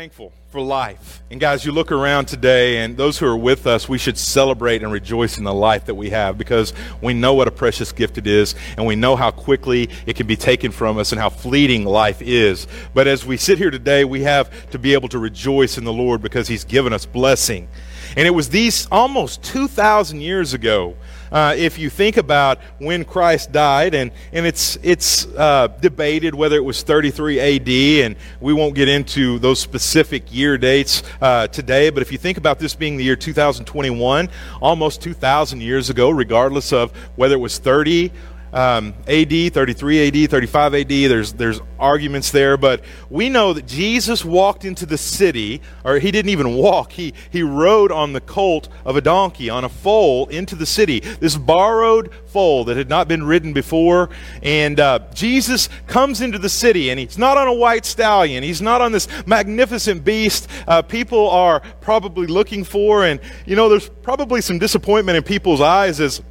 thankful for life. And guys, you look around today, and those who are with us, we should celebrate and rejoice in the life that we have because we know what a precious gift it is, and we know how quickly it can be taken from us and how fleeting life is. But as we sit here today, we have to be able to rejoice in the Lord because He's given us blessing. And it was these almost 2,000 years ago uh, if you think about when Christ died, and, and it's, it's uh, debated whether it was 33 AD, and we won't get into those specific year dates uh, today, but if you think about this being the year 2021, almost 2,000 years ago, regardless of whether it was 30 um, AD, 33 AD, 35 AD. There's, there's arguments there, but we know that Jesus walked into the city, or he didn't even walk, he, he rode on the colt of a donkey, on a foal into the city. This borrowed foal that had not been ridden before. And uh, Jesus comes into the city, and he's not on a white stallion, he's not on this magnificent beast uh, people are probably looking for. And, you know, there's probably some disappointment in people's eyes as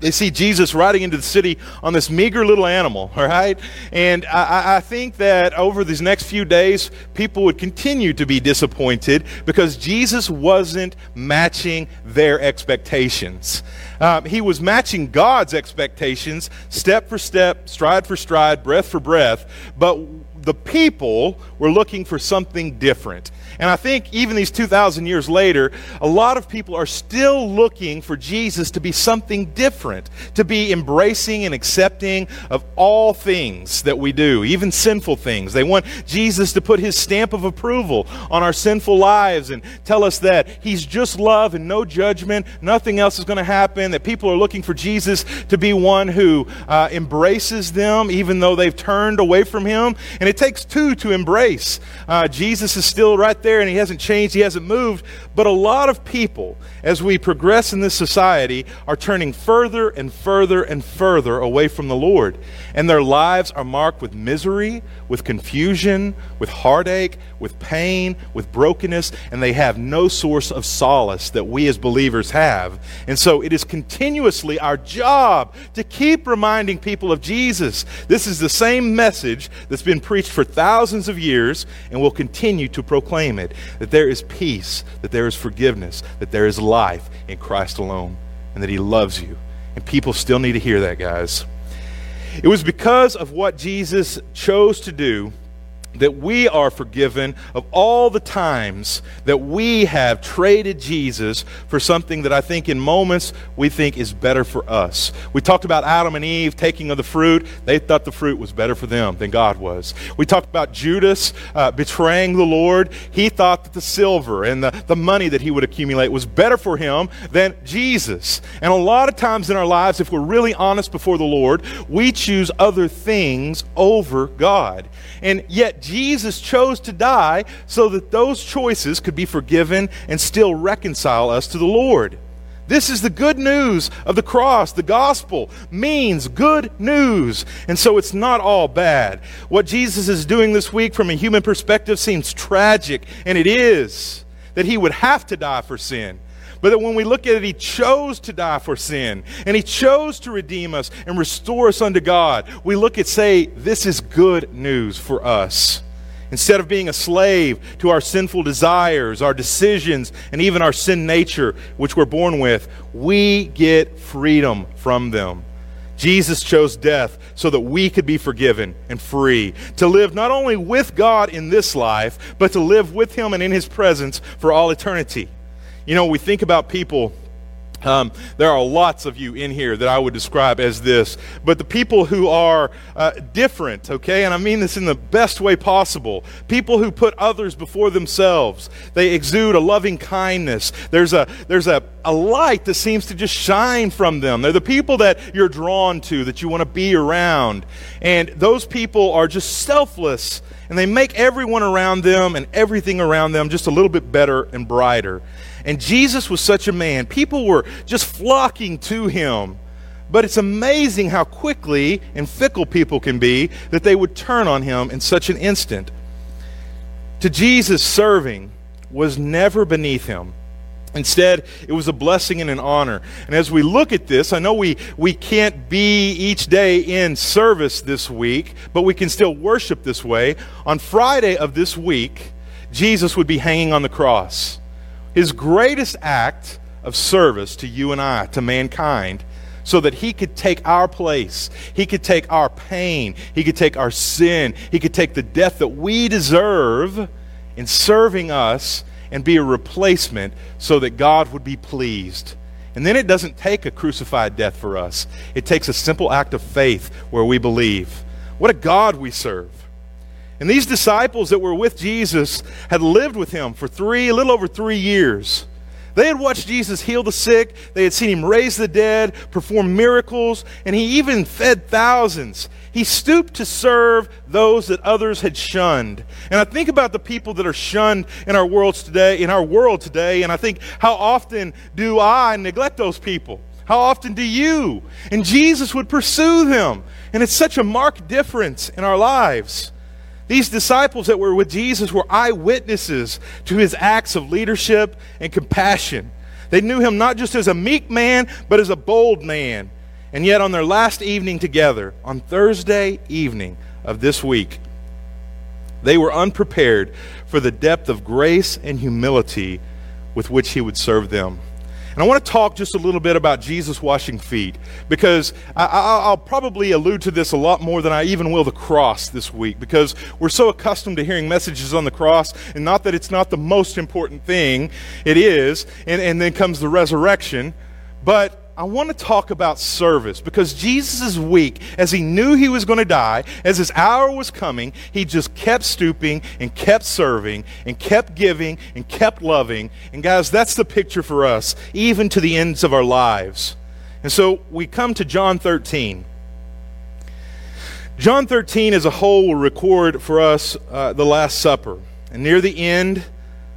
they see Jesus riding into the city on this meager little animal, all right? And I, I, think that over these next few days, people would continue to be disappointed because Jesus wasn't matching their expectations. Um, he was matching God's expectations step for step, stride for stride, breath for breath, but the people were looking for something different. And I think even these 2,000 years later, a lot of people are still looking for Jesus to be something different, to be embracing and accepting of all things that we do, even sinful things. They want Jesus to put his stamp of approval on our sinful lives and tell us that he's just love and no judgment, nothing else is going to happen, that people are looking for Jesus to be one who uh, embraces them even though they've turned away from him. And it takes two to embrace. Uh, Jesus is still right there and he hasn't changed, he hasn't moved. But a lot of people, as we progress in this society, are turning further and further and further away from the Lord. And their lives are marked with misery, with confusion, with heartache, with pain, with brokenness, and they have no source of solace that we as believers have. And so it is continuously our job to keep reminding people of Jesus. This is the same message that's been preached for thousands of years and will continue to proclaim it that there is peace, that there is forgiveness, that there is life in Christ alone, and that He loves you. And people still need to hear that, guys. It was because of what Jesus chose to do that we are forgiven of all the times that we have traded Jesus for something that I think in moments we think is better for us. We talked about Adam and Eve taking of the fruit. They thought the fruit was better for them than God was. We talked about Judas uh, betraying the Lord. He thought that the silver and the, the money that he would accumulate was better for him than Jesus. And a lot of times in our lives, if we're really honest before the Lord, we choose other things over God. And yet, Jesus chose to die so that those choices could be forgiven and still reconcile us to the Lord. This is the good news of the cross. The gospel means good news. And so it's not all bad. What Jesus is doing this week from a human perspective seems tragic, and it is that he would have to die for sin. But that when we look at it, He chose to die for sin, and He chose to redeem us and restore us unto God. We look at, say, this is good news for us. Instead of being a slave to our sinful desires, our decisions, and even our sin nature, which we're born with, we get freedom from them. Jesus chose death so that we could be forgiven and free, to live not only with God in this life, but to live with Him and in His presence for all eternity. You know, we think about people um, there are lots of you in here that I would describe as this, but the people who are uh, different, okay, and I mean this in the best way possible. People who put others before themselves. They exude a loving kindness. There's a there's a, a light that seems to just shine from them. They're the people that you're drawn to, that you want to be around, and those people are just selfless, and they make everyone around them and everything around them just a little bit better and brighter. And Jesus was such a man. People were just flocking to him. But it's amazing how quickly and fickle people can be that they would turn on him in such an instant. To Jesus, serving was never beneath him. Instead, it was a blessing and an honor. And as we look at this, I know we, we can't be each day in service this week, but we can still worship this way. On Friday of this week, Jesus would be hanging on the cross. His greatest act of service to you and I, to mankind, so that he could take our place. He could take our pain. He could take our sin. He could take the death that we deserve in serving us and be a replacement so that God would be pleased. And then it doesn't take a crucified death for us, it takes a simple act of faith where we believe. What a God we serve. And these disciples that were with Jesus had lived with him for three, a little over three years. They had watched Jesus heal the sick, they had seen him raise the dead, perform miracles, and he even fed thousands. He stooped to serve those that others had shunned. And I think about the people that are shunned in our worlds today, in our world today, and I think how often do I neglect those people? How often do you? And Jesus would pursue them. And it's such a marked difference in our lives. These disciples that were with Jesus were eyewitnesses to his acts of leadership and compassion. They knew him not just as a meek man, but as a bold man. And yet, on their last evening together, on Thursday evening of this week, they were unprepared for the depth of grace and humility with which he would serve them. And I want to talk just a little bit about Jesus washing feet because I, will probably allude to this a lot more than I even will the cross this week because we're so accustomed to hearing messages on the cross, and not that it's not the most important thing, it is, and, and then comes the resurrection. But I want to talk about service because Jesus' is weak, as he knew he was going to die, as his hour was coming, he just kept stooping and kept serving and kept giving and kept loving. And guys, that's the picture for us, even to the ends of our lives. And so we come to John 13. John 13 as a whole will record for us uh, the Last Supper. And near the end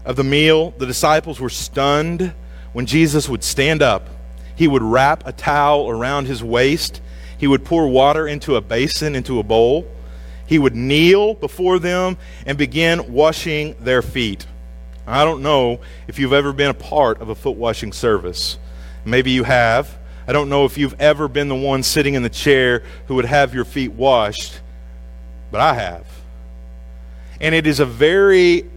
of the meal, the disciples were stunned when Jesus would stand up he would wrap a towel around his waist. He would pour water into a basin, into a bowl. He would kneel before them and begin washing their feet. I don't know if you've ever been a part of a foot washing service. Maybe you have. I don't know if you've ever been the one sitting in the chair who would have your feet washed, but I have. And it is a very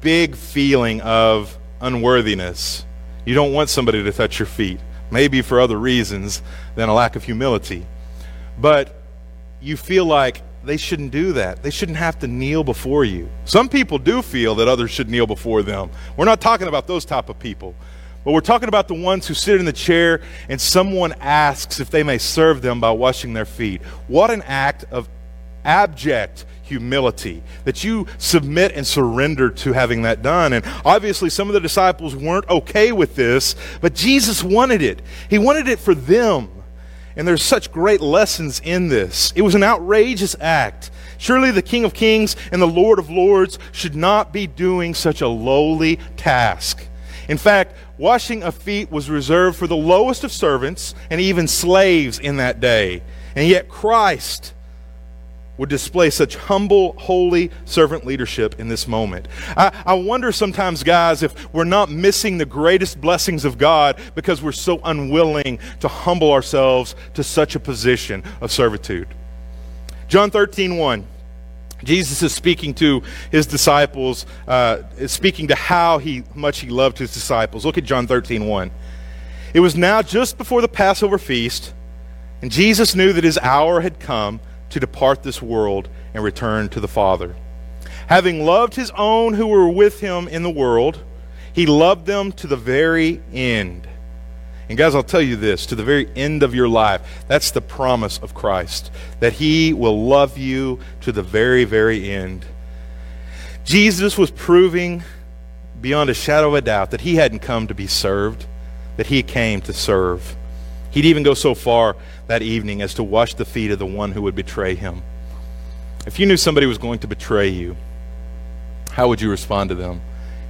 big feeling of unworthiness. You don't want somebody to touch your feet maybe for other reasons than a lack of humility. But you feel like they shouldn't do that. They shouldn't have to kneel before you. Some people do feel that others should kneel before them. We're not talking about those type of people. But we're talking about the ones who sit in the chair and someone asks if they may serve them by washing their feet. What an act of abject humility, that you submit and surrender to having that done. And obviously, some of the disciples weren't okay with this, but Jesus wanted it. He wanted it for them. And there's such great lessons in this. It was an outrageous act. Surely the King of Kings and the Lord of Lords should not be doing such a lowly task. In fact, washing of feet was reserved for the lowest of servants and even slaves in that day. And yet, Christ would display such humble, holy servant leadership in this moment. I, I, wonder sometimes, guys, if we're not missing the greatest blessings of God because we're so unwilling to humble ourselves to such a position of servitude. John 13, 1. Jesus is speaking to his disciples, uh, speaking to how he, much he loved his disciples. Look at John 13, 1. It was now just before the Passover feast, and Jesus knew that his hour had come to depart this world and return to the Father. Having loved his own who were with him in the world, he loved them to the very end. And guys, I'll tell you this to the very end of your life, that's the promise of Christ, that he will love you to the very, very end. Jesus was proving beyond a shadow of a doubt that he hadn't come to be served, that he came to serve. He'd even go so far that evening as to wash the feet of the one who would betray him. If you knew somebody was going to betray you, how would you respond to them?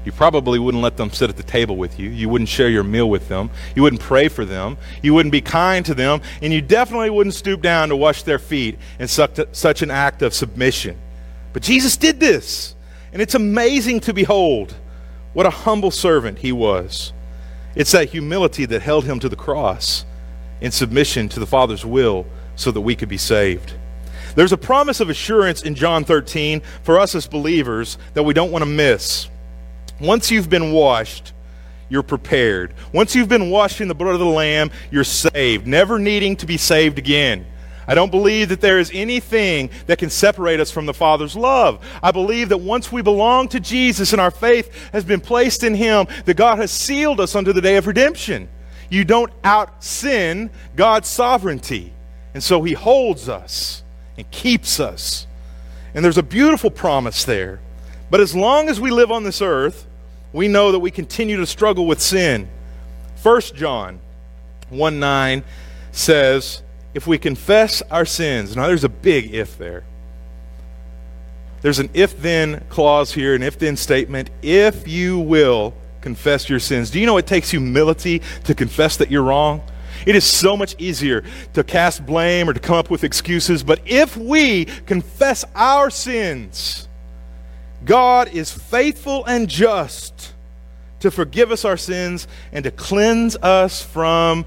You probably wouldn't let them sit at the table with you. You wouldn't share your meal with them. You wouldn't pray for them. You wouldn't be kind to them. And you definitely wouldn't stoop down to wash their feet in such an act of submission. But Jesus did this. And it's amazing to behold what a humble servant he was. It's that humility that held him to the cross in submission to the Father's will so that we could be saved. There's a promise of assurance in John 13 for us as believers that we don't want to miss. Once you've been washed, you're prepared. Once you've been washed in the blood of the Lamb, you're saved, never needing to be saved again. I don't believe that there is anything that can separate us from the Father's love. I believe that once we belong to Jesus and our faith has been placed in Him, that God has sealed us unto the day of redemption. You don't out sin God's sovereignty. And so He holds us and keeps us. And there's a beautiful promise there. But as long as we live on this earth, we know that we continue to struggle with sin. 1 John 1 9 says, if we confess our sins, now there's a big if there. There's an if then clause here, an if then statement. If you will confess your sins. Do you know it takes humility to confess that you're wrong? It is so much easier to cast blame or to come up with excuses, but if we confess our sins, God is faithful and just to forgive us our sins and to cleanse us from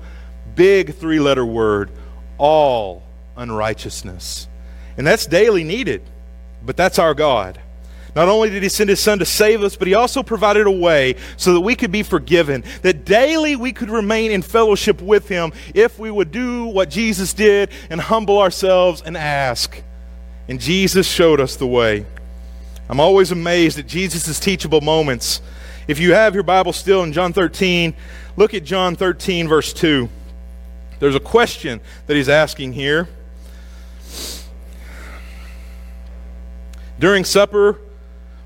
big three letter word all unrighteousness. And that's daily needed, but that's our God. Not only did He send His Son to save us, but He also provided a way so that we could be forgiven, that daily we could remain in fellowship with Him if we would do what Jesus did and humble ourselves and ask. And Jesus showed us the way. I'm always amazed at Jesus' teachable moments. If you have your Bible still in John 13, look at John 13, verse 2. There's a question that he's asking here. During supper,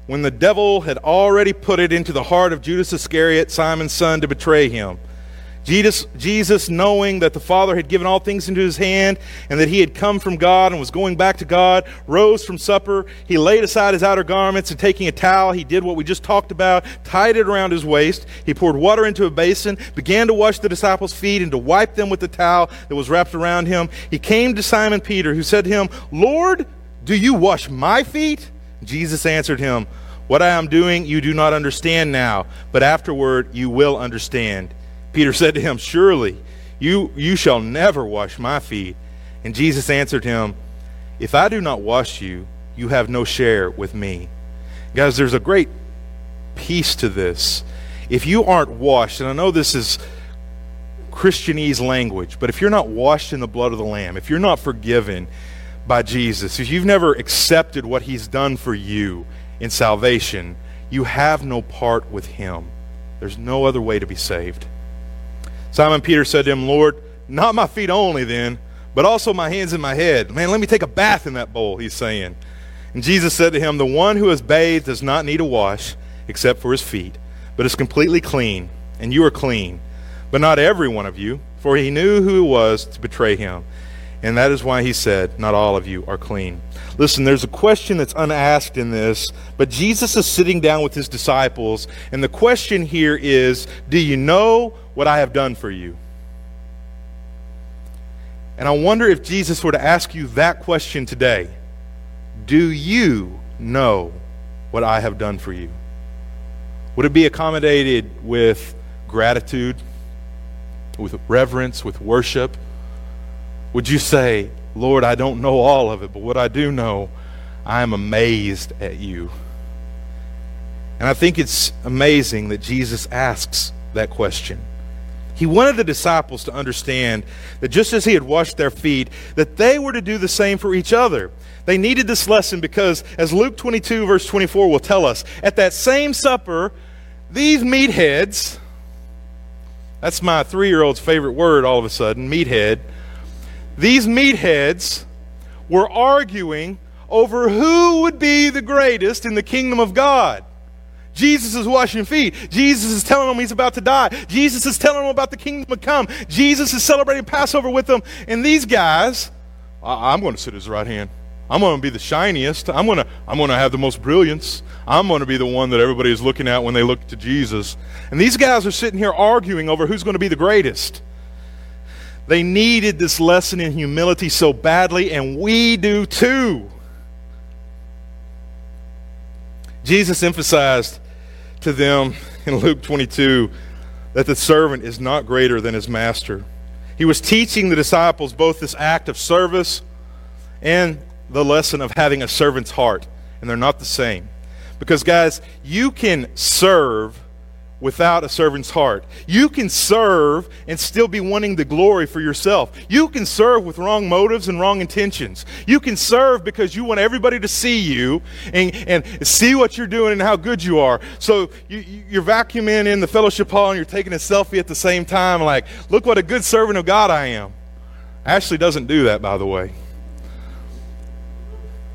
when the devil had already put it into the heart of Judas Iscariot, Simon's son, to betray him, Jesus, Jesus, knowing that the Father had given all things into his hand and that he had come from God and was going back to God, rose from supper. He laid aside his outer garments and taking a towel, he did what we just talked about, tied it around his waist. He poured water into a basin, began to wash the disciples' feet and to wipe them with the towel that was wrapped around him. He came to Simon Peter, who said to him, Lord, do you wash my feet? Jesus answered him, What I am doing you do not understand now, but afterward you will understand. Peter said to him, Surely you, you shall never wash my feet. And Jesus answered him, If I do not wash you, you have no share with me. Guys, there's a great piece to this. If you aren't washed, and I know this is Christianese language, but if you're not washed in the blood of the Lamb, if you're not forgiven by Jesus, if you've never accepted what He's done for you in salvation, you have no part with Him. There's no other way to be saved. Simon Peter said to him, Lord, not my feet only then, but also my hands and my head. Man, let me take a bath in that bowl, he's saying. And Jesus said to him, The one who has bathed does not need a wash except for his feet, but is completely clean, and you are clean. But not every one of you, for he knew who it was to betray him. And that is why he said, Not all of you are clean. Listen, there's a question that's unasked in this, but Jesus is sitting down with his disciples, and the question here is Do you know what I have done for you? And I wonder if Jesus were to ask you that question today Do you know what I have done for you? Would it be accommodated with gratitude, with reverence, with worship? Would you say, Lord, I don't know all of it, but what I do know, I am amazed at you? And I think it's amazing that Jesus asks that question. He wanted the disciples to understand that just as he had washed their feet, that they were to do the same for each other. They needed this lesson because, as Luke 22, verse 24 will tell us, at that same supper, these meatheads, that's my three year old's favorite word all of a sudden, meathead, these meatheads were arguing over who would be the greatest in the kingdom of God. Jesus is washing feet. Jesus is telling them he's about to die. Jesus is telling them about the kingdom to come. Jesus is celebrating Passover with them. And these guys, I'm going to sit at his right hand. I'm going to be the shiniest. I'm going to, I'm going to have the most brilliance. I'm going to be the one that everybody is looking at when they look to Jesus. And these guys are sitting here arguing over who's going to be the greatest. They needed this lesson in humility so badly, and we do too. Jesus emphasized to them in Luke 22 that the servant is not greater than his master. He was teaching the disciples both this act of service and the lesson of having a servant's heart, and they're not the same. Because, guys, you can serve without a servant's heart. You can serve and still be wanting the glory for yourself. You can serve with wrong motives and wrong intentions. You can serve because you want everybody to see you and, and see what you're doing and how good you are. So you, you're vacuuming in the fellowship hall and you're taking a selfie at the same time, like, look what a good servant of God I am. Ashley doesn't do that, by the way.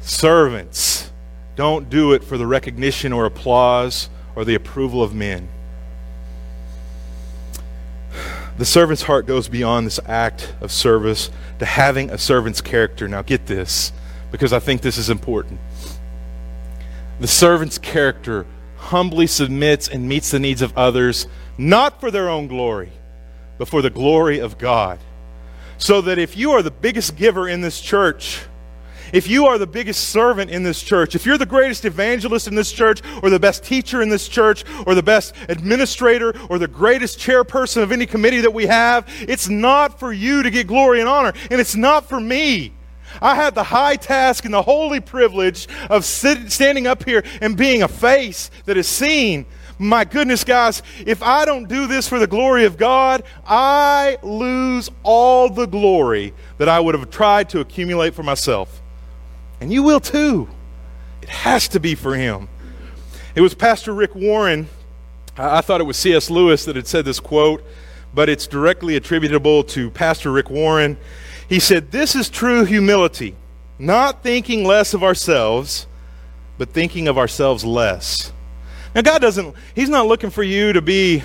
Servants don't do it for the recognition or applause or the approval of men. The servant's heart goes beyond this act of service to having a servant's character. Now, get this, because I think this is important. The servant's character humbly submits and meets the needs of others, not for their own glory, but for the glory of God. So that if you are the biggest giver in this church, if you are the biggest servant in this church, if you're the greatest evangelist in this church, or the best teacher in this church, or the best administrator, or the greatest chairperson of any committee that we have, it's not for you to get glory and honor, and it's not for me. I had the high task and the holy privilege of sit, standing up here and being a face that is seen. My goodness, guys, if I don't do this for the glory of God, I lose all the glory that I would have tried to accumulate for myself. And you will too. It has to be for him. It was Pastor Rick Warren. I thought it was C.S. Lewis that had said this quote, but it's directly attributable to Pastor Rick Warren. He said, This is true humility, not thinking less of ourselves, but thinking of ourselves less. Now, God doesn't, He's not looking for you to be,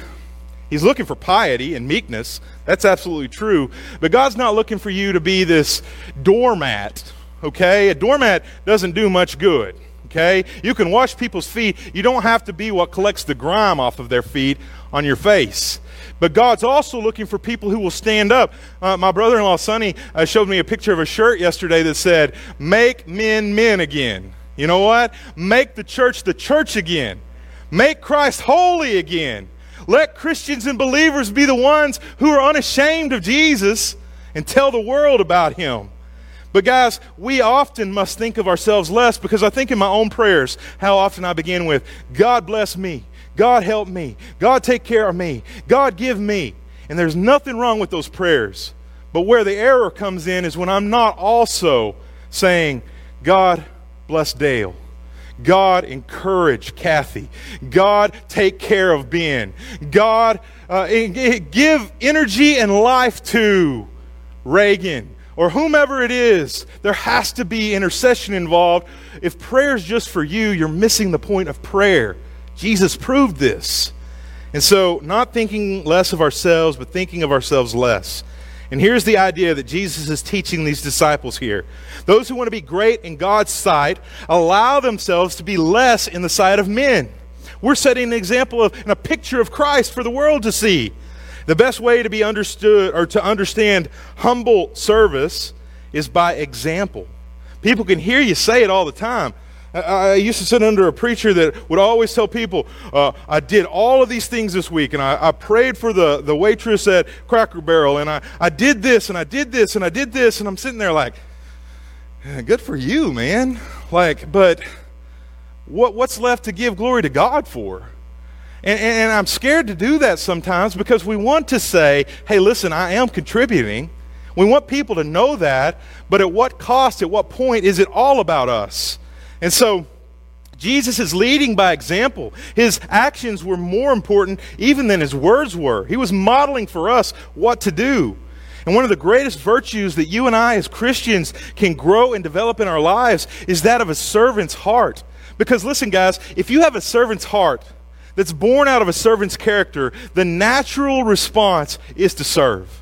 He's looking for piety and meekness. That's absolutely true. But God's not looking for you to be this doormat okay? A doormat doesn't do much good, okay? You can wash people's feet. You don't have to be what collects the grime off of their feet on your face. But God's also looking for people who will stand up. Uh, my brother in law, Sonny, uh, showed me a picture of a shirt yesterday that said, Make men men again. You know what? Make the church the church again. Make Christ holy again. Let Christians and believers be the ones who are unashamed of Jesus and tell the world about him. But, guys, we often must think of ourselves less because I think in my own prayers how often I begin with, God bless me, God help me, God take care of me, God give me. And there's nothing wrong with those prayers. But where the error comes in is when I'm not also saying, God bless Dale. God, encourage Kathy. God, take care of Ben. God, uh, give energy and life to Reagan or whomever it is, there has to be intercession involved. If prayer is just for you, you're missing the point of prayer. Jesus proved this. And so, not thinking less of ourselves, but thinking of ourselves less. And here's the idea that Jesus is teaching these disciples here. Those who want to be great in God's sight allow themselves to be less in the sight of men. We're setting an example of and a picture of Christ for the world to see. The best way to be understood or to understand humble service is by example. People can hear you say it all the time. I, used to sit under a preacher that would always tell people, uh, I did all of these things this week, and I, I, prayed for the, the waitress at Cracker Barrel, and I, I did this, and I did this, and I did this, and I'm sitting there like, good for you, man. Like, but what, what's left to give glory to God for? And, and, I'm scared to do that sometimes because we want to say, hey, listen, I am contributing. We want people to know that, but at what cost, at what point is it all about us? And so, Jesus is leading by example. His actions were more important even than his words were. He was modeling for us what to do. And one of the greatest virtues that you and I as Christians can grow and develop in our lives is that of a servant's heart. Because listen, guys, if you have a servant's heart, that's born out of a servant's character, the natural response is to serve.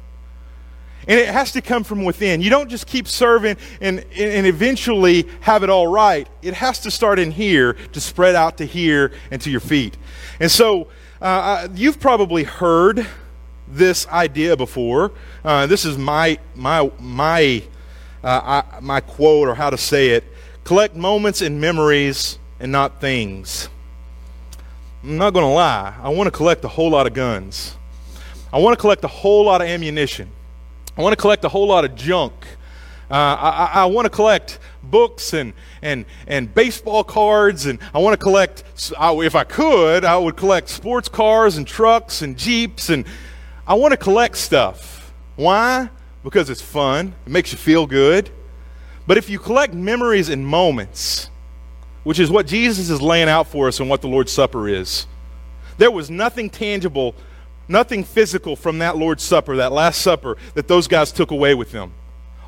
And it has to come from within. You don't just keep serving and, and eventually have it all right. It has to start in here to spread out to here and to your feet. And so uh, you've probably heard this idea before. Uh, this is my, my, my, uh, I, my quote or how to say it collect moments and memories and not things. I'm not going to lie, I want to collect a whole lot of guns. I want to collect a whole lot of ammunition. I want to collect a whole lot of junk. Uh, I, I want to collect books and, and, and baseball cards, and I want to collect, if I could, I would collect sports cars and trucks and Jeeps, and I want to collect stuff. Why? Because it's fun, it makes you feel good. But if you collect memories and moments, which is what Jesus is laying out for us and what the Lord's Supper is, there was nothing tangible, nothing physical from that Lord's Supper, that Last Supper, that those guys took away with them.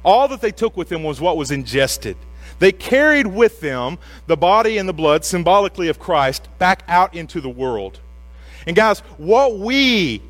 All that they took with them was what was ingested. They carried with them the body and the blood, symbolically of Christ, back out into the world. And guys, what we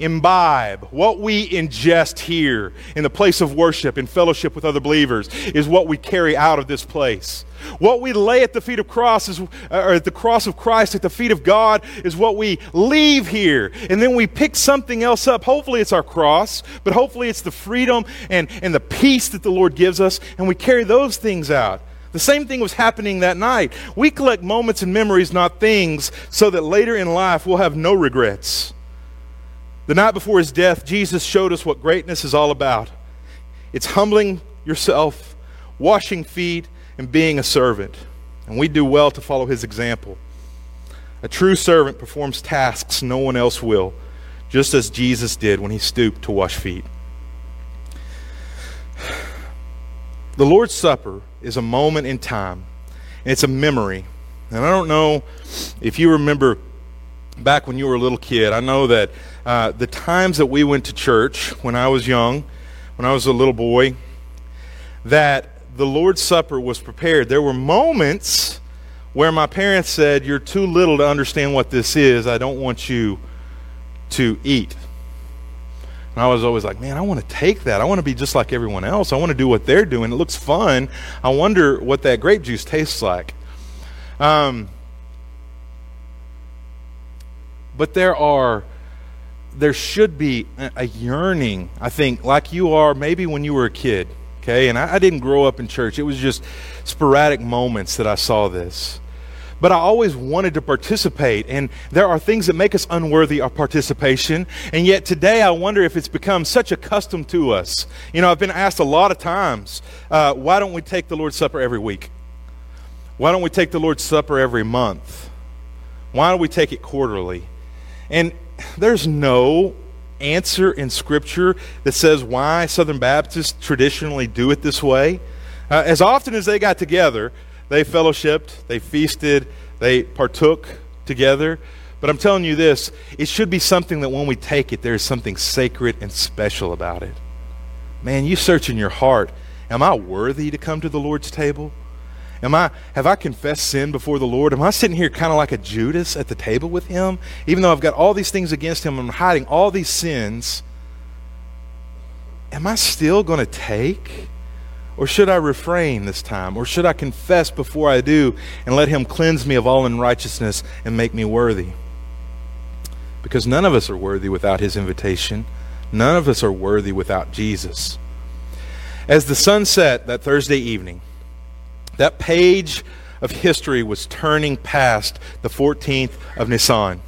imbibe, what we ingest here in the place of worship, in fellowship with other believers, is what we carry out of this place. What we lay at the feet of cross is, or at the cross of Christ at the feet of God is what we leave here. And then we pick something else up. Hopefully it's our cross, but hopefully it's the freedom and, and the peace that the Lord gives us, and we carry those things out. The same thing was happening that night. We collect moments and memories, not things, so that later in life we'll have no regrets. The night before his death, Jesus showed us what greatness is all about it's humbling yourself, washing feet, and being a servant. And we do well to follow his example. A true servant performs tasks no one else will, just as Jesus did when he stooped to wash feet. The Lord's Supper is a moment in time, and it's a memory. And I don't know if you remember back when you were a little kid. I know that uh, the times that we went to church when I was young, when I was a little boy, that the Lord's Supper was prepared. There were moments where my parents said, You're too little to understand what this is. I don't want you to eat. And I was always like, Man, I want to take that. I want to be just like everyone else. I want to do what they're doing. It looks fun. I wonder what that grape juice tastes like. Um, but there are there should be a yearning, I think, like you are maybe when you were a kid. Okay, and I, I, didn't grow up in church. It was just sporadic moments that I saw this. But I always wanted to participate, and there are things that make us unworthy of participation. And yet today, I wonder if it's become such a custom to us. You know, I've been asked a lot of times, uh, why don't we take the Lord's Supper every week? Why don't we take the Lord's Supper every month? Why don't we take it quarterly? And there's no answer in Scripture that says why Southern Baptists traditionally do it this way. Uh, as often as they got together, they fellowshipped, they feasted, they partook together. But I'm telling you this it should be something that when we take it, there's something sacred and special about it. Man, you search in your heart Am I worthy to come to the Lord's table? Am I, have I confessed sin before the Lord? Am I sitting here kind of like a Judas at the table with him? Even though I've got all these things against him, and I'm hiding all these sins. Am I still going to take? Or should I refrain this time? Or should I confess before I do and let him cleanse me of all unrighteousness and make me worthy? Because none of us are worthy without his invitation. None of us are worthy without Jesus. As the sun set that Thursday evening, that page of history was turning past the 14th of Nisan.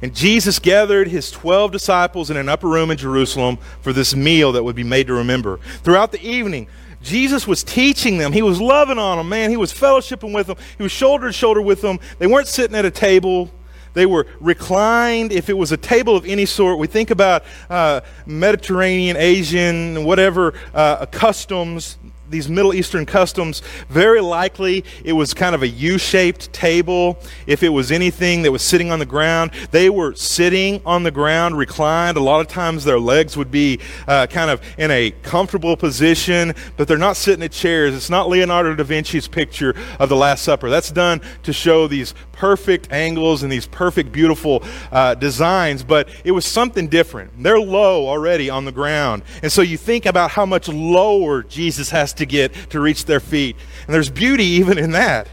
And Jesus gathered his 12 disciples in an upper room in Jerusalem for this meal that would be made to remember. Throughout the evening, Jesus was teaching them. He was loving on them, man. He was fellowshipping with them. He was shoulder to shoulder with them. They weren't sitting at a table. They were reclined. If it was a table of any sort, we think about uh, Mediterranean, Asian, whatever uh, customs these Middle Eastern customs, very likely it was kind of a U shaped table. If it was anything that was sitting on the ground, they were sitting on the ground, reclined. A lot of times their legs would be uh, kind of in a comfortable position, but they're not sitting at chairs. It's not Leonardo da Vinci's picture of the Last Supper. That's done to show these perfect angles and these perfect, beautiful uh, designs, but it was something different. They're low already on the ground. And so you think about how much lower Jesus has to get to reach their feet. And there's beauty even in that.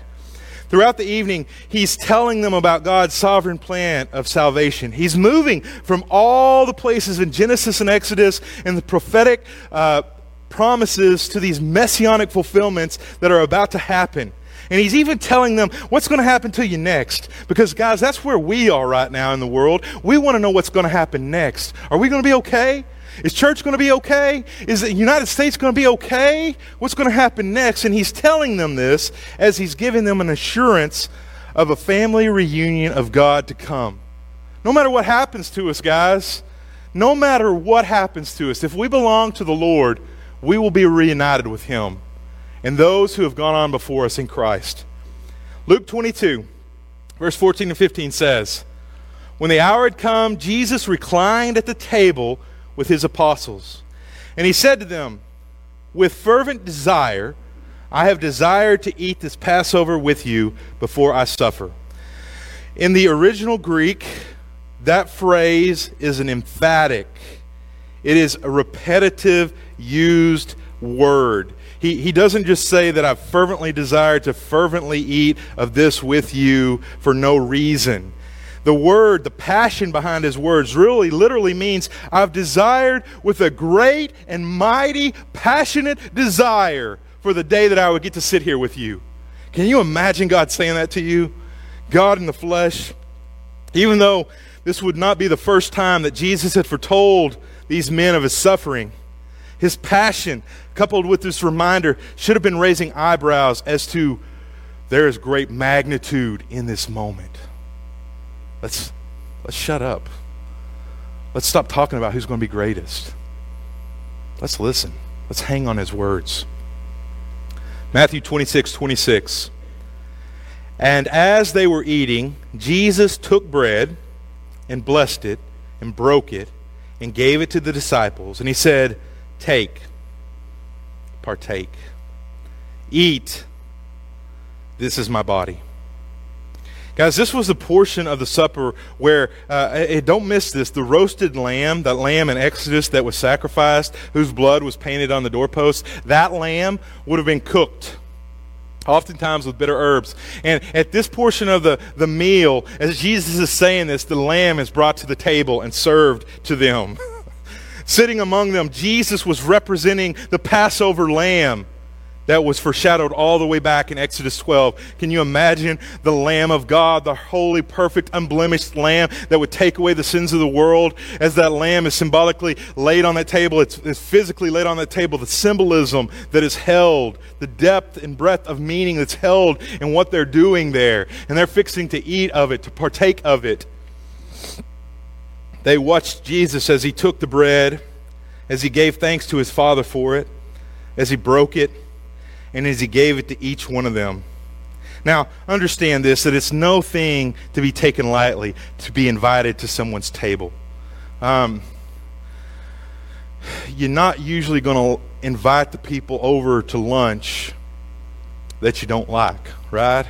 Throughout the evening, he's telling them about God's sovereign plan of salvation. He's moving from all the places in Genesis and Exodus and the prophetic uh, promises to these messianic fulfillments that are about to happen. And he's even telling them what's going to happen to you next. Because, guys, that's where we are right now in the world. We want to know what's going to happen next. Are we going to be okay? Is church going to be okay? Is the United States going to be okay? What's going to happen next? And he's telling them this as he's giving them an assurance of a family reunion of God to come. No matter what happens to us, guys, no matter what happens to us, if we belong to the Lord, we will be reunited with Him and those who have gone on before us in Christ. Luke 22, verse 14 and 15 says, When the hour had come, Jesus reclined at the table with his apostles. And he said to them, With fervent desire, I have desired to eat this Passover with you before I suffer. In the original Greek, that phrase is an emphatic, it is a repetitive, used word. He, he doesn't just say that I've fervently desired to fervently eat of this with you for no reason. The word, the passion behind his words, really literally means I've desired with a great and mighty, passionate desire for the day that I would get to sit here with you. Can you imagine God saying that to you? God in the flesh. Even though this would not be the first time that Jesus had foretold these men of his suffering, his passion, coupled with this reminder, should have been raising eyebrows as to there is great magnitude in this moment. Let's, let's shut up. Let's stop talking about who's going to be greatest. Let's listen. Let's hang on his words. Matthew 26, 26. And as they were eating, Jesus took bread and blessed it and broke it and gave it to the disciples. And he said, Take, partake, eat. This is my body. Guys, this was the portion of the supper where, uh, don't miss this, the roasted lamb, that lamb in Exodus that was sacrificed, whose blood was painted on the doorpost, that lamb would have been cooked oftentimes with bitter herbs. And at this portion of the, the meal, as Jesus is saying this, the lamb is brought to the table and served to them. Sitting among them, Jesus was representing the Passover lamb that was foreshadowed all the way back in Exodus 12. Can you imagine the Lamb of God, the holy, perfect, unblemished Lamb that would take away the sins of the world? As that Lamb is symbolically laid on that table, it's, it's physically laid on that table, the symbolism that is held, the depth and breadth of meaning that's held in what they're doing there. And they're fixing to eat of it, to partake of it. They watched Jesus as he took the bread, as he gave thanks to his Father for it, as he broke it and as he gave it to each one of them. Now, understand this that it's no thing to be taken lightly to be invited to someone's table. Um, you're not usually going to invite the people over to lunch that you don't like, right?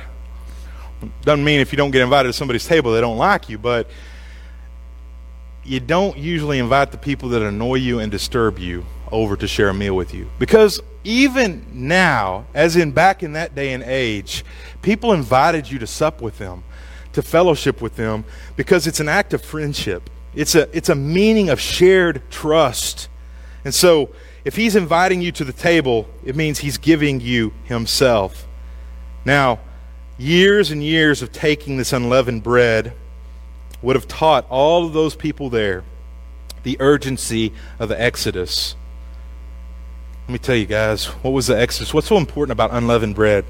Doesn't mean if you don't get invited to somebody's table they don't like you, but you don't usually invite the people that annoy you and disturb you over to share a meal with you. Because even now, as in back in that day and age, people invited you to sup with them, to fellowship with them, because it's an act of friendship. It's a, it's a meaning of shared trust. And so, if he's inviting you to the table, it means he's giving you himself. Now, years and years of taking this unleavened bread would have taught all of those people there the urgency of the Exodus let me tell you guys, what was the Exodus? What's so important about unleavened bread?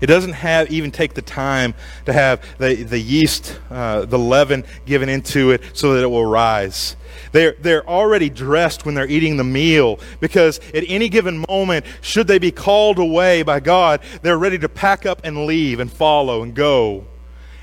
It doesn't have even take the time to have the, the yeast, uh, the leaven given into it so that it will rise. They're, they're already dressed when they're eating the meal because at any given moment, should they be called away by God, they're ready to pack up and leave and follow and go.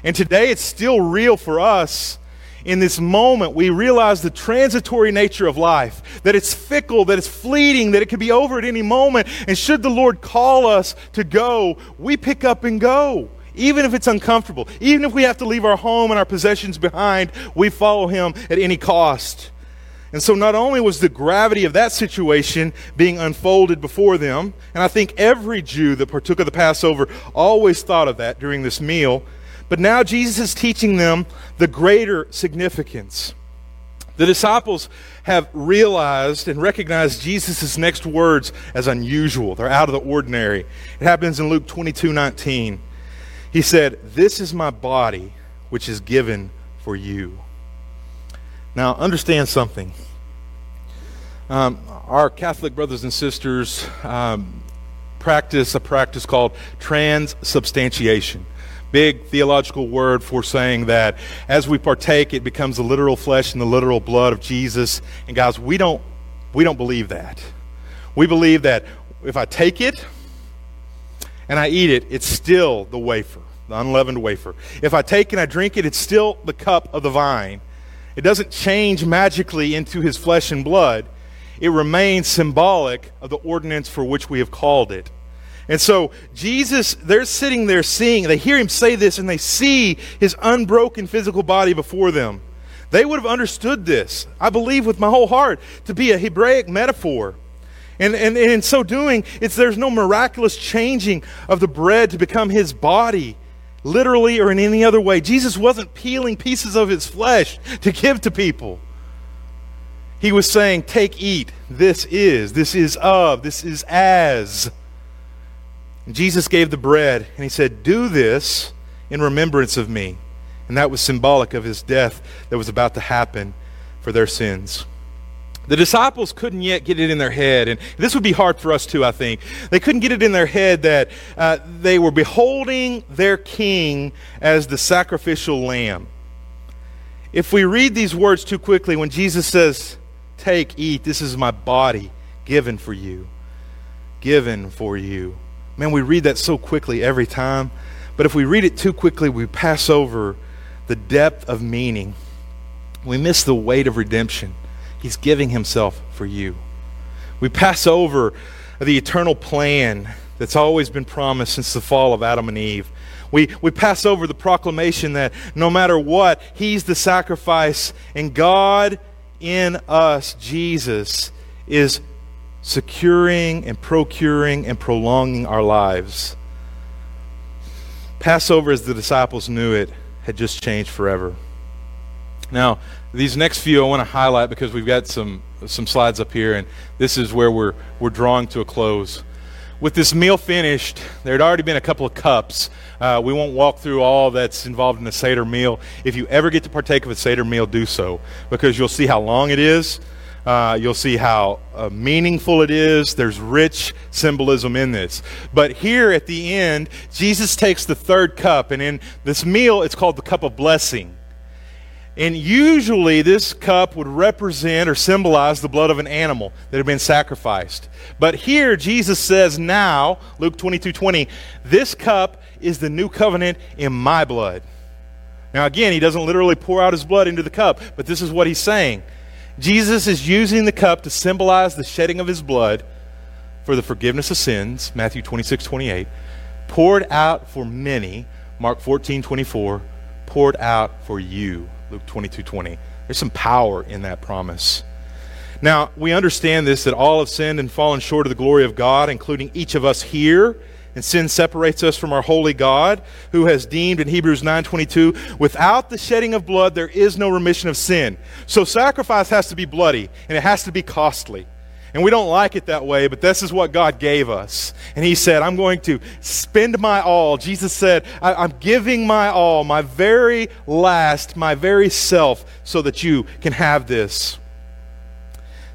And today it's still real for us in this moment, we realize the transitory nature of life, that it's fickle, that it's fleeting, that it could be over at any moment. And should the Lord call us to go, we pick up and go. Even if it's uncomfortable, even if we have to leave our home and our possessions behind, we follow Him at any cost. And so, not only was the gravity of that situation being unfolded before them, and I think every Jew that partook of the Passover always thought of that during this meal, but now Jesus is teaching them the greater significance. The disciples have realized and recognized Jesus' next words as unusual. They're out of the ordinary. It happens in Luke 22 19. He said, This is my body, which is given for you. Now, understand something. Um, our Catholic brothers and sisters um, practice a practice called transubstantiation big theological word for saying that as we partake, it becomes the literal flesh and the literal blood of Jesus. And guys, we don't we don't believe that. We believe that if I take it and I eat it, it's still the wafer, the unleavened wafer. If I take and I drink it, it's still the cup of the vine. It doesn't change magically into his flesh and blood. It remains symbolic of the ordinance for which we have called it. And so Jesus, they're sitting there seeing, they hear him say this, and they see his unbroken physical body before them. They would have understood this, I believe with my whole heart, to be a Hebraic metaphor. And, and, and in so doing, it's, there's no miraculous changing of the bread to become his body, literally or in any other way. Jesus wasn't peeling pieces of his flesh to give to people. He was saying, Take, eat. This is, this is of, this is as. Jesus gave the bread, and he said, Do this in remembrance of me. And that was symbolic of his death that was about to happen for their sins. The disciples couldn't yet get it in their head, and this would be hard for us too, I think. They couldn't get it in their head that uh, they were beholding their king as the sacrificial lamb. If we read these words too quickly, when Jesus says, Take, eat, this is my body given for you, given for you. Man, we read that so quickly every time. But if we read it too quickly, we pass over the depth of meaning. We miss the weight of redemption. He's giving himself for you. We pass over the eternal plan that's always been promised since the fall of Adam and Eve. We, we pass over the proclamation that no matter what, He's the sacrifice, and God in us, Jesus, is securing and procuring and prolonging our lives. Passover, as the disciples knew it, had just changed forever. Now, these next few I want to highlight because we've got some, some slides up here, and this is where we're, we're drawing to a close. With this meal finished, there had already been a couple of cups. Uh, we won't walk through all that's involved in a Seder meal. If you ever get to partake of a Seder meal, do so because you'll see how long it is uh, you'll see how uh, meaningful it is. There's rich symbolism in this. But here at the end, Jesus takes the third cup, and in this meal, it's called the cup of blessing. And usually, this cup would represent or symbolize the blood of an animal that had been sacrificed. But here, Jesus says, now, Luke 22 20, this cup is the new covenant in my blood. Now, again, he doesn't literally pour out his blood into the cup, but this is what he's saying. Jesus is using the cup to symbolize the shedding of his blood for the forgiveness of sins, Matthew 26, 28, poured out for many, Mark 14, 24, poured out for you, Luke 22, 20. There's some power in that promise. Now, we understand this that all have sinned and fallen short of the glory of God, including each of us here and sin separates us from our holy God, who has deemed in Hebrews 9:22, without the shedding of blood there is no remission of sin. So sacrifice has to be bloody and it has to be costly. And we don't like it that way, but this is what God gave us. And He said, I'm going to spend my all. Jesus said, I, am giving my all, my very last, my very self, so that you can have this.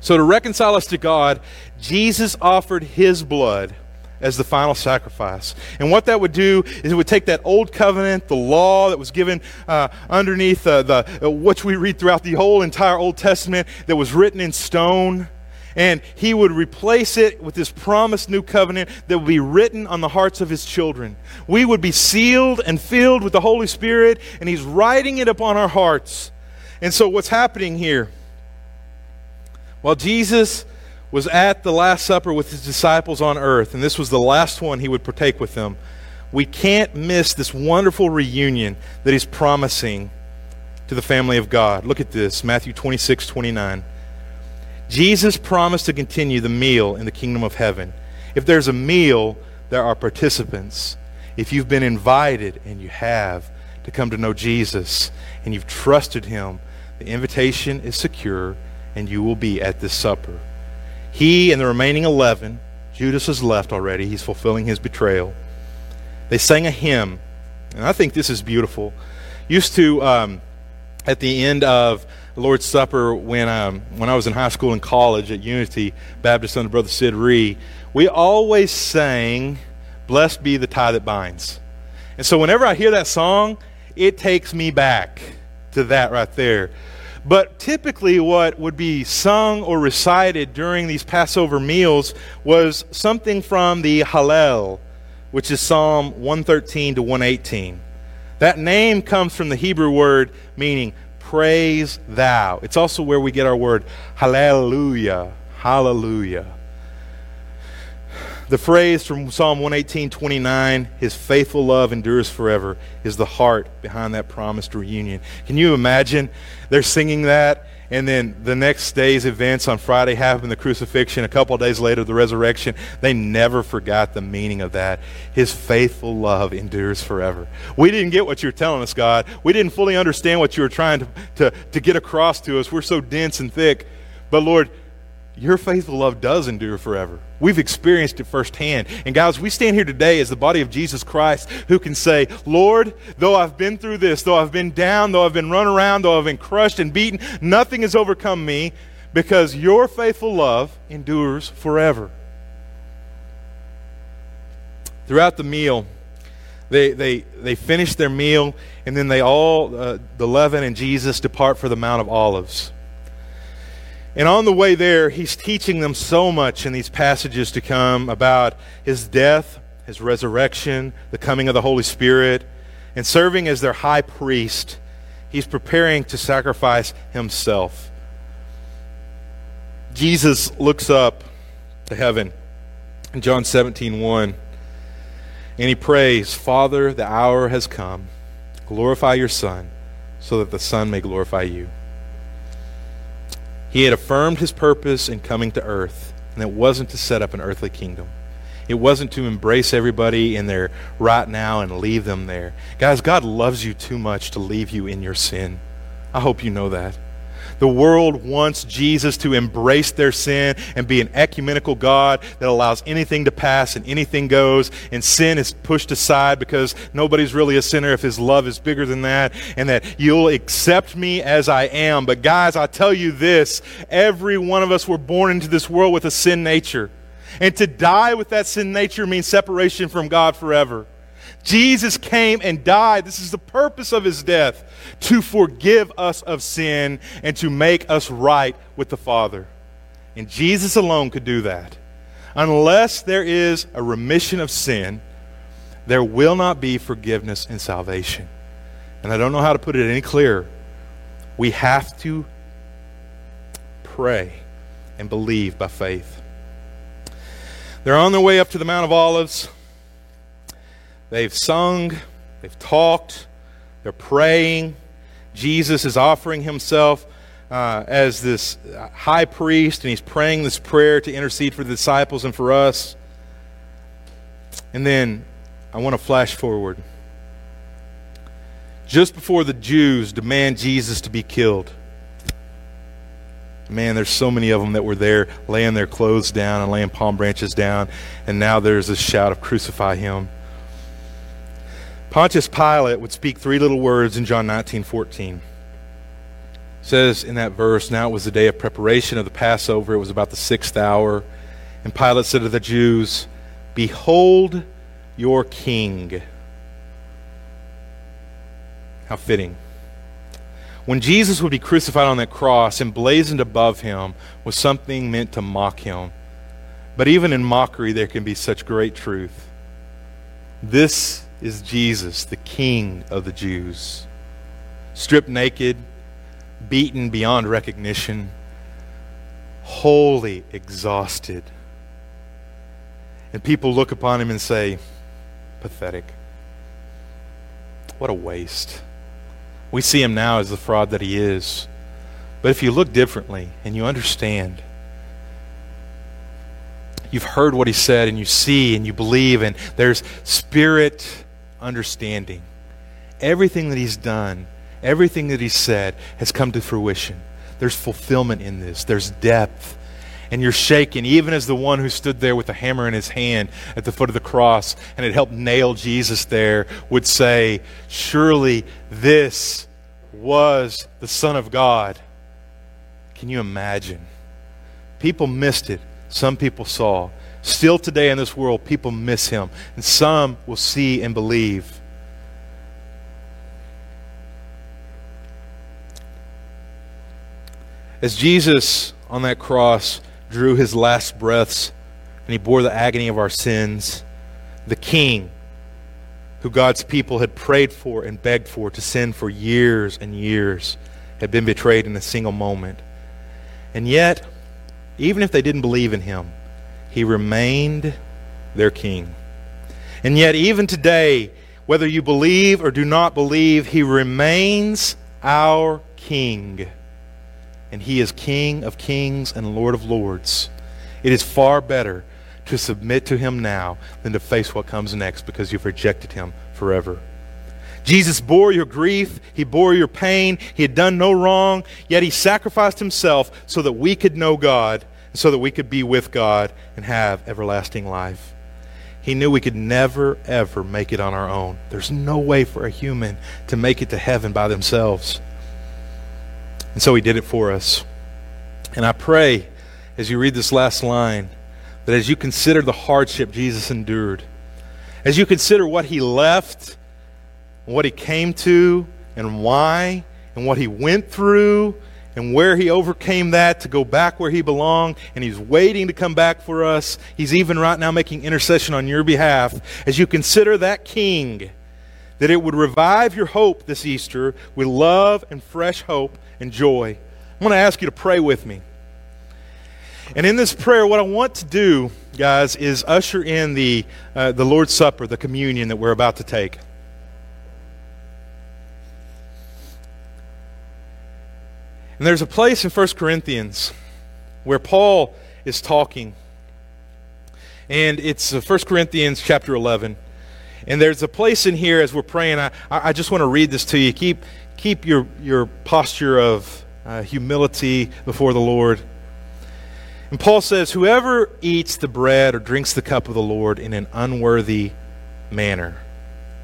So, to reconcile us to God, Jesus offered His blood as the final sacrifice. And what that would do is it would take that old covenant, the law that was given uh, underneath uh, the uh, which we read throughout the whole entire Old Testament that was written in stone. And he would replace it with this promised new covenant that would be written on the hearts of his children. We would be sealed and filled with the Holy Spirit, and he's writing it upon our hearts. And so, what's happening here? While Jesus was at the Last Supper with his disciples on earth, and this was the last one he would partake with them, we can't miss this wonderful reunion that he's promising to the family of God. Look at this Matthew 26, 29. Jesus promised to continue the meal in the kingdom of heaven. If there's a meal, there are participants. If you've been invited, and you have, to come to know Jesus, and you've trusted him, The invitation is secure, and you will be at this supper. He and the remaining 11, Judas has left already, he's fulfilling his betrayal. They sang a hymn, and I think this is beautiful. Used to, um, at the end of Lord's Supper, when, um, when I was in high school and college at Unity Baptist under Brother Sid Ree, we always sang, Blessed be the tie that binds. And so whenever I hear that song, it takes me back to that right there. But typically, what would be sung or recited during these Passover meals was something from the Hallel, which is Psalm 113 to 118. That name comes from the Hebrew word meaning praise thou. It's also where we get our word hallelujah. Hallelujah. The phrase from Psalm 118 29, his faithful love endures forever, is the heart behind that promised reunion. Can you imagine? They're singing that, and then the next day's events on Friday happen the crucifixion, a couple days later, the resurrection. They never forgot the meaning of that. His faithful love endures forever. We didn't get what you're telling us, God. We didn't fully understand what you were trying to, to, to get across to us. We're so dense and thick. But Lord, your faithful love does endure forever. We've experienced it firsthand. And guys, we stand here today as the body of Jesus Christ who can say, Lord, though I've been through this, though I've been down, though I've been run around, though I've been crushed and beaten, nothing has overcome me because your faithful love endures forever. Throughout the meal, they, they, they finish their meal, and then they all, uh, the leaven and Jesus, depart for the Mount of Olives. And on the way there, he's teaching them so much in these passages to come about his death, his resurrection, the coming of the Holy Spirit, and serving as their high priest. He's preparing to sacrifice himself. Jesus looks up to heaven in John 17 1, and he prays, Father, the hour has come. Glorify your Son, so that the Son may glorify you. He had affirmed his purpose in coming to earth, and it wasn't to set up an earthly kingdom. It wasn't to embrace everybody in their right now and leave them there. Guys, God loves you too much to leave you in your sin. I hope you know that. The world wants Jesus to embrace their sin and be an ecumenical God that allows anything to pass and anything goes, and sin is pushed aside because nobody's really a sinner if his love is bigger than that, and that you'll accept me as I am. But, guys, I tell you this every one of us were born into this world with a sin nature. And to die with that sin nature means separation from God forever. Jesus came and died. This is the purpose of his death to forgive us of sin and to make us right with the Father. And Jesus alone could do that. Unless there is a remission of sin, there will not be forgiveness and salvation. And I don't know how to put it any clearer. We have to pray and believe by faith. They're on their way up to the Mount of Olives. They've sung, they've talked, they're praying. Jesus is offering himself uh, as this high priest, and he's praying this prayer to intercede for the disciples and for us. And then I want to flash forward. Just before the Jews demand Jesus to be killed, man, there's so many of them that were there laying their clothes down and laying palm branches down, and now there's this shout of crucify him. Pontius Pilate would speak three little words in John 19 14. It says in that verse, Now it was the day of preparation of the Passover. It was about the sixth hour. And Pilate said to the Jews, Behold your king. How fitting. When Jesus would be crucified on that cross, emblazoned above him was something meant to mock him. But even in mockery, there can be such great truth. This is Jesus, the King of the Jews. Stripped naked, beaten beyond recognition, wholly exhausted. And people look upon him and say, pathetic. What a waste. We see him now as the fraud that he is. But if you look differently and you understand, you've heard what he said and you see and you believe, and there's spirit understanding. Everything that he's done, Everything that he said has come to fruition. There's fulfillment in this, there's depth. And you're shaken, even as the one who stood there with a hammer in his hand at the foot of the cross and had helped nail Jesus there would say, Surely this was the Son of God. Can you imagine? People missed it, some people saw. Still today in this world, people miss him, and some will see and believe. As Jesus on that cross drew his last breaths and he bore the agony of our sins, the King, who God's people had prayed for and begged for to sin for years and years, had been betrayed in a single moment. And yet, even if they didn't believe in him, he remained their king. And yet, even today, whether you believe or do not believe, he remains our king and he is King of kings and Lord of lords. It is far better to submit to him now than to face what comes next because you've rejected him forever. Jesus bore your grief, he bore your pain, he had done no wrong, yet he sacrificed himself so that we could know God, so that we could be with God and have everlasting life. He knew we could never, ever make it on our own. There's no way for a human to make it to heaven by themselves. And so he did it for us. And I pray as you read this last line that as you consider the hardship Jesus endured, as you consider what he left, what he came to, and why, and what he went through, and where he overcame that to go back where he belonged, and he's waiting to come back for us. He's even right now making intercession on your behalf. As you consider that king, that it would revive your hope this Easter with love and fresh hope and joy. I'm going to ask you to pray with me. And in this prayer, what I want to do, guys, is usher in the, uh, the Lord's Supper, the communion that we're about to take. And there's a place in 1 Corinthians where Paul is talking. And it's 1 uh, Corinthians chapter 11. And there's a place in here as we're praying. I, I just want to read this to you. Keep, keep your, your posture of uh, humility before the Lord. And Paul says, Whoever eats the bread or drinks the cup of the Lord in an unworthy manner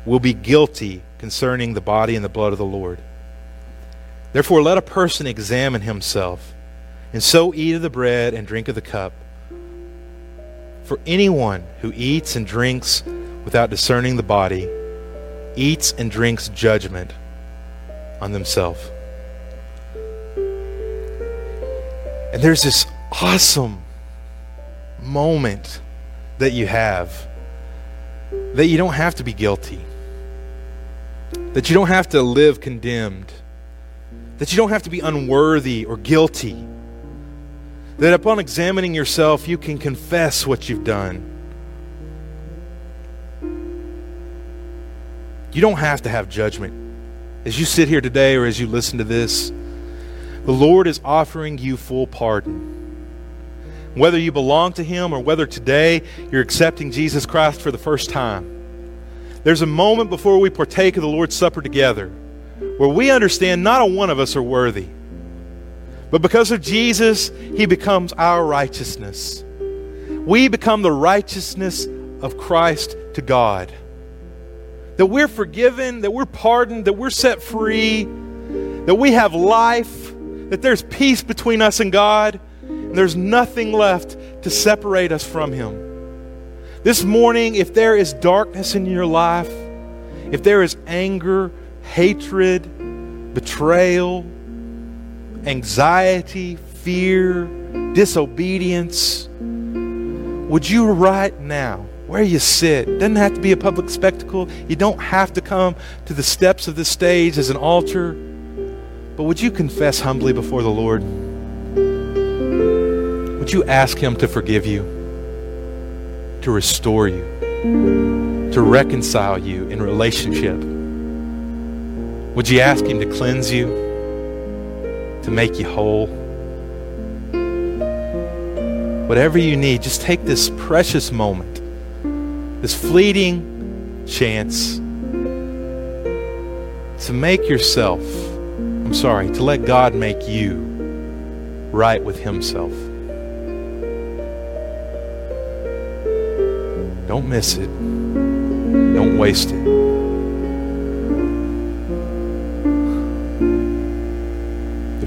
will be guilty concerning the body and the blood of the Lord. Therefore, let a person examine himself, and so eat of the bread and drink of the cup. For anyone who eats and drinks without discerning the body eats and drinks judgment on themselves. And there's this awesome moment that you have that you don't have to be guilty, that you don't have to live condemned, that you don't have to be unworthy or guilty, that upon examining yourself, you can confess what you've done. You don't have to have judgment as you sit here today or as you listen to this, the Lord is offering you full pardon. Whether you belong to Him or whether today you're accepting Jesus Christ for the first time, there's a moment before we partake of the Lord's Supper together where we understand not a one of us are worthy. But because of Jesus, He becomes our righteousness. We become the righteousness of Christ to God that we're forgiven, that we're pardoned, that we're set free, that we have life, that there's peace between us and God, and there's nothing left to separate us from Him. This morning, if there is darkness in your life, if there is anger, hatred, betrayal, anxiety, fear, disobedience, would you right now where you sit. Doesn't have to be a public spectacle. You don't have to come to the steps of the stage as an altar. But would you confess humbly before the Lord? Would you ask Him to forgive you, to restore you, to reconcile you in relationship? Would you ask Him to cleanse you, to make you whole? Whatever you need, just take this precious moment this fleeting chance to make yourself I'm sorry, to let God make you right with Himself. Don't miss it. Don't waste it.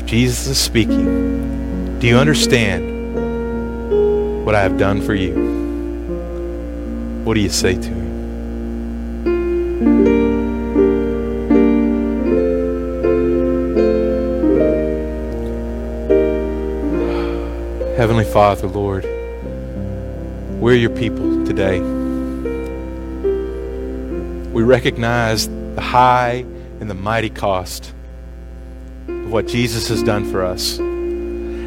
Jesus is speaking, do you understand what I have done for you? What do you say to him? Heavenly Father, Lord, we're your people today. We recognize the high and the mighty cost of what Jesus has done for us.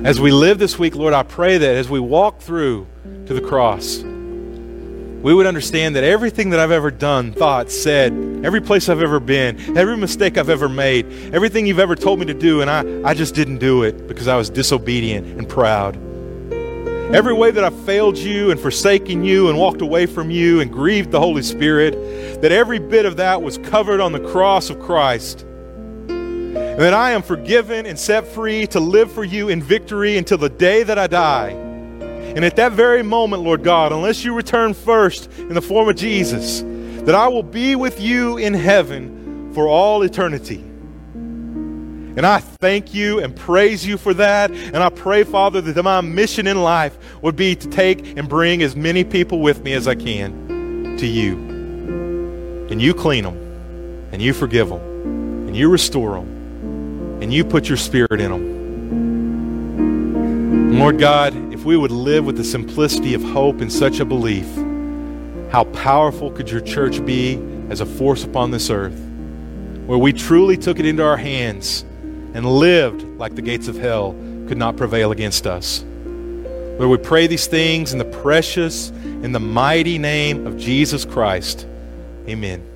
As we live this week, Lord, I pray that as we walk through to the cross, we would understand that everything that I've ever done, thought, said, every place I've ever been, every mistake I've ever made, everything you've ever told me to do, and I, I just didn't do it because I was disobedient and proud. Every way that I failed you and forsaken you and walked away from you and grieved the Holy Spirit, that every bit of that was covered on the cross of Christ. And that I am forgiven and set free to live for you in victory until the day that I die. And at that very moment, Lord God, unless you return first in the form of Jesus, that I will be with you in heaven for all eternity. And I thank you and praise you for that. And I pray, Father, that my mission in life would be to take and bring as many people with me as I can to you. And you clean them, and you forgive them, and you restore them, and you put your spirit in them. Lord God, if we would live with the simplicity of hope and such a belief, how powerful could your church be as a force upon this earth, where we truly took it into our hands and lived like the gates of hell could not prevail against us. Lord, we pray these things in the precious, in the mighty name of Jesus Christ. Amen.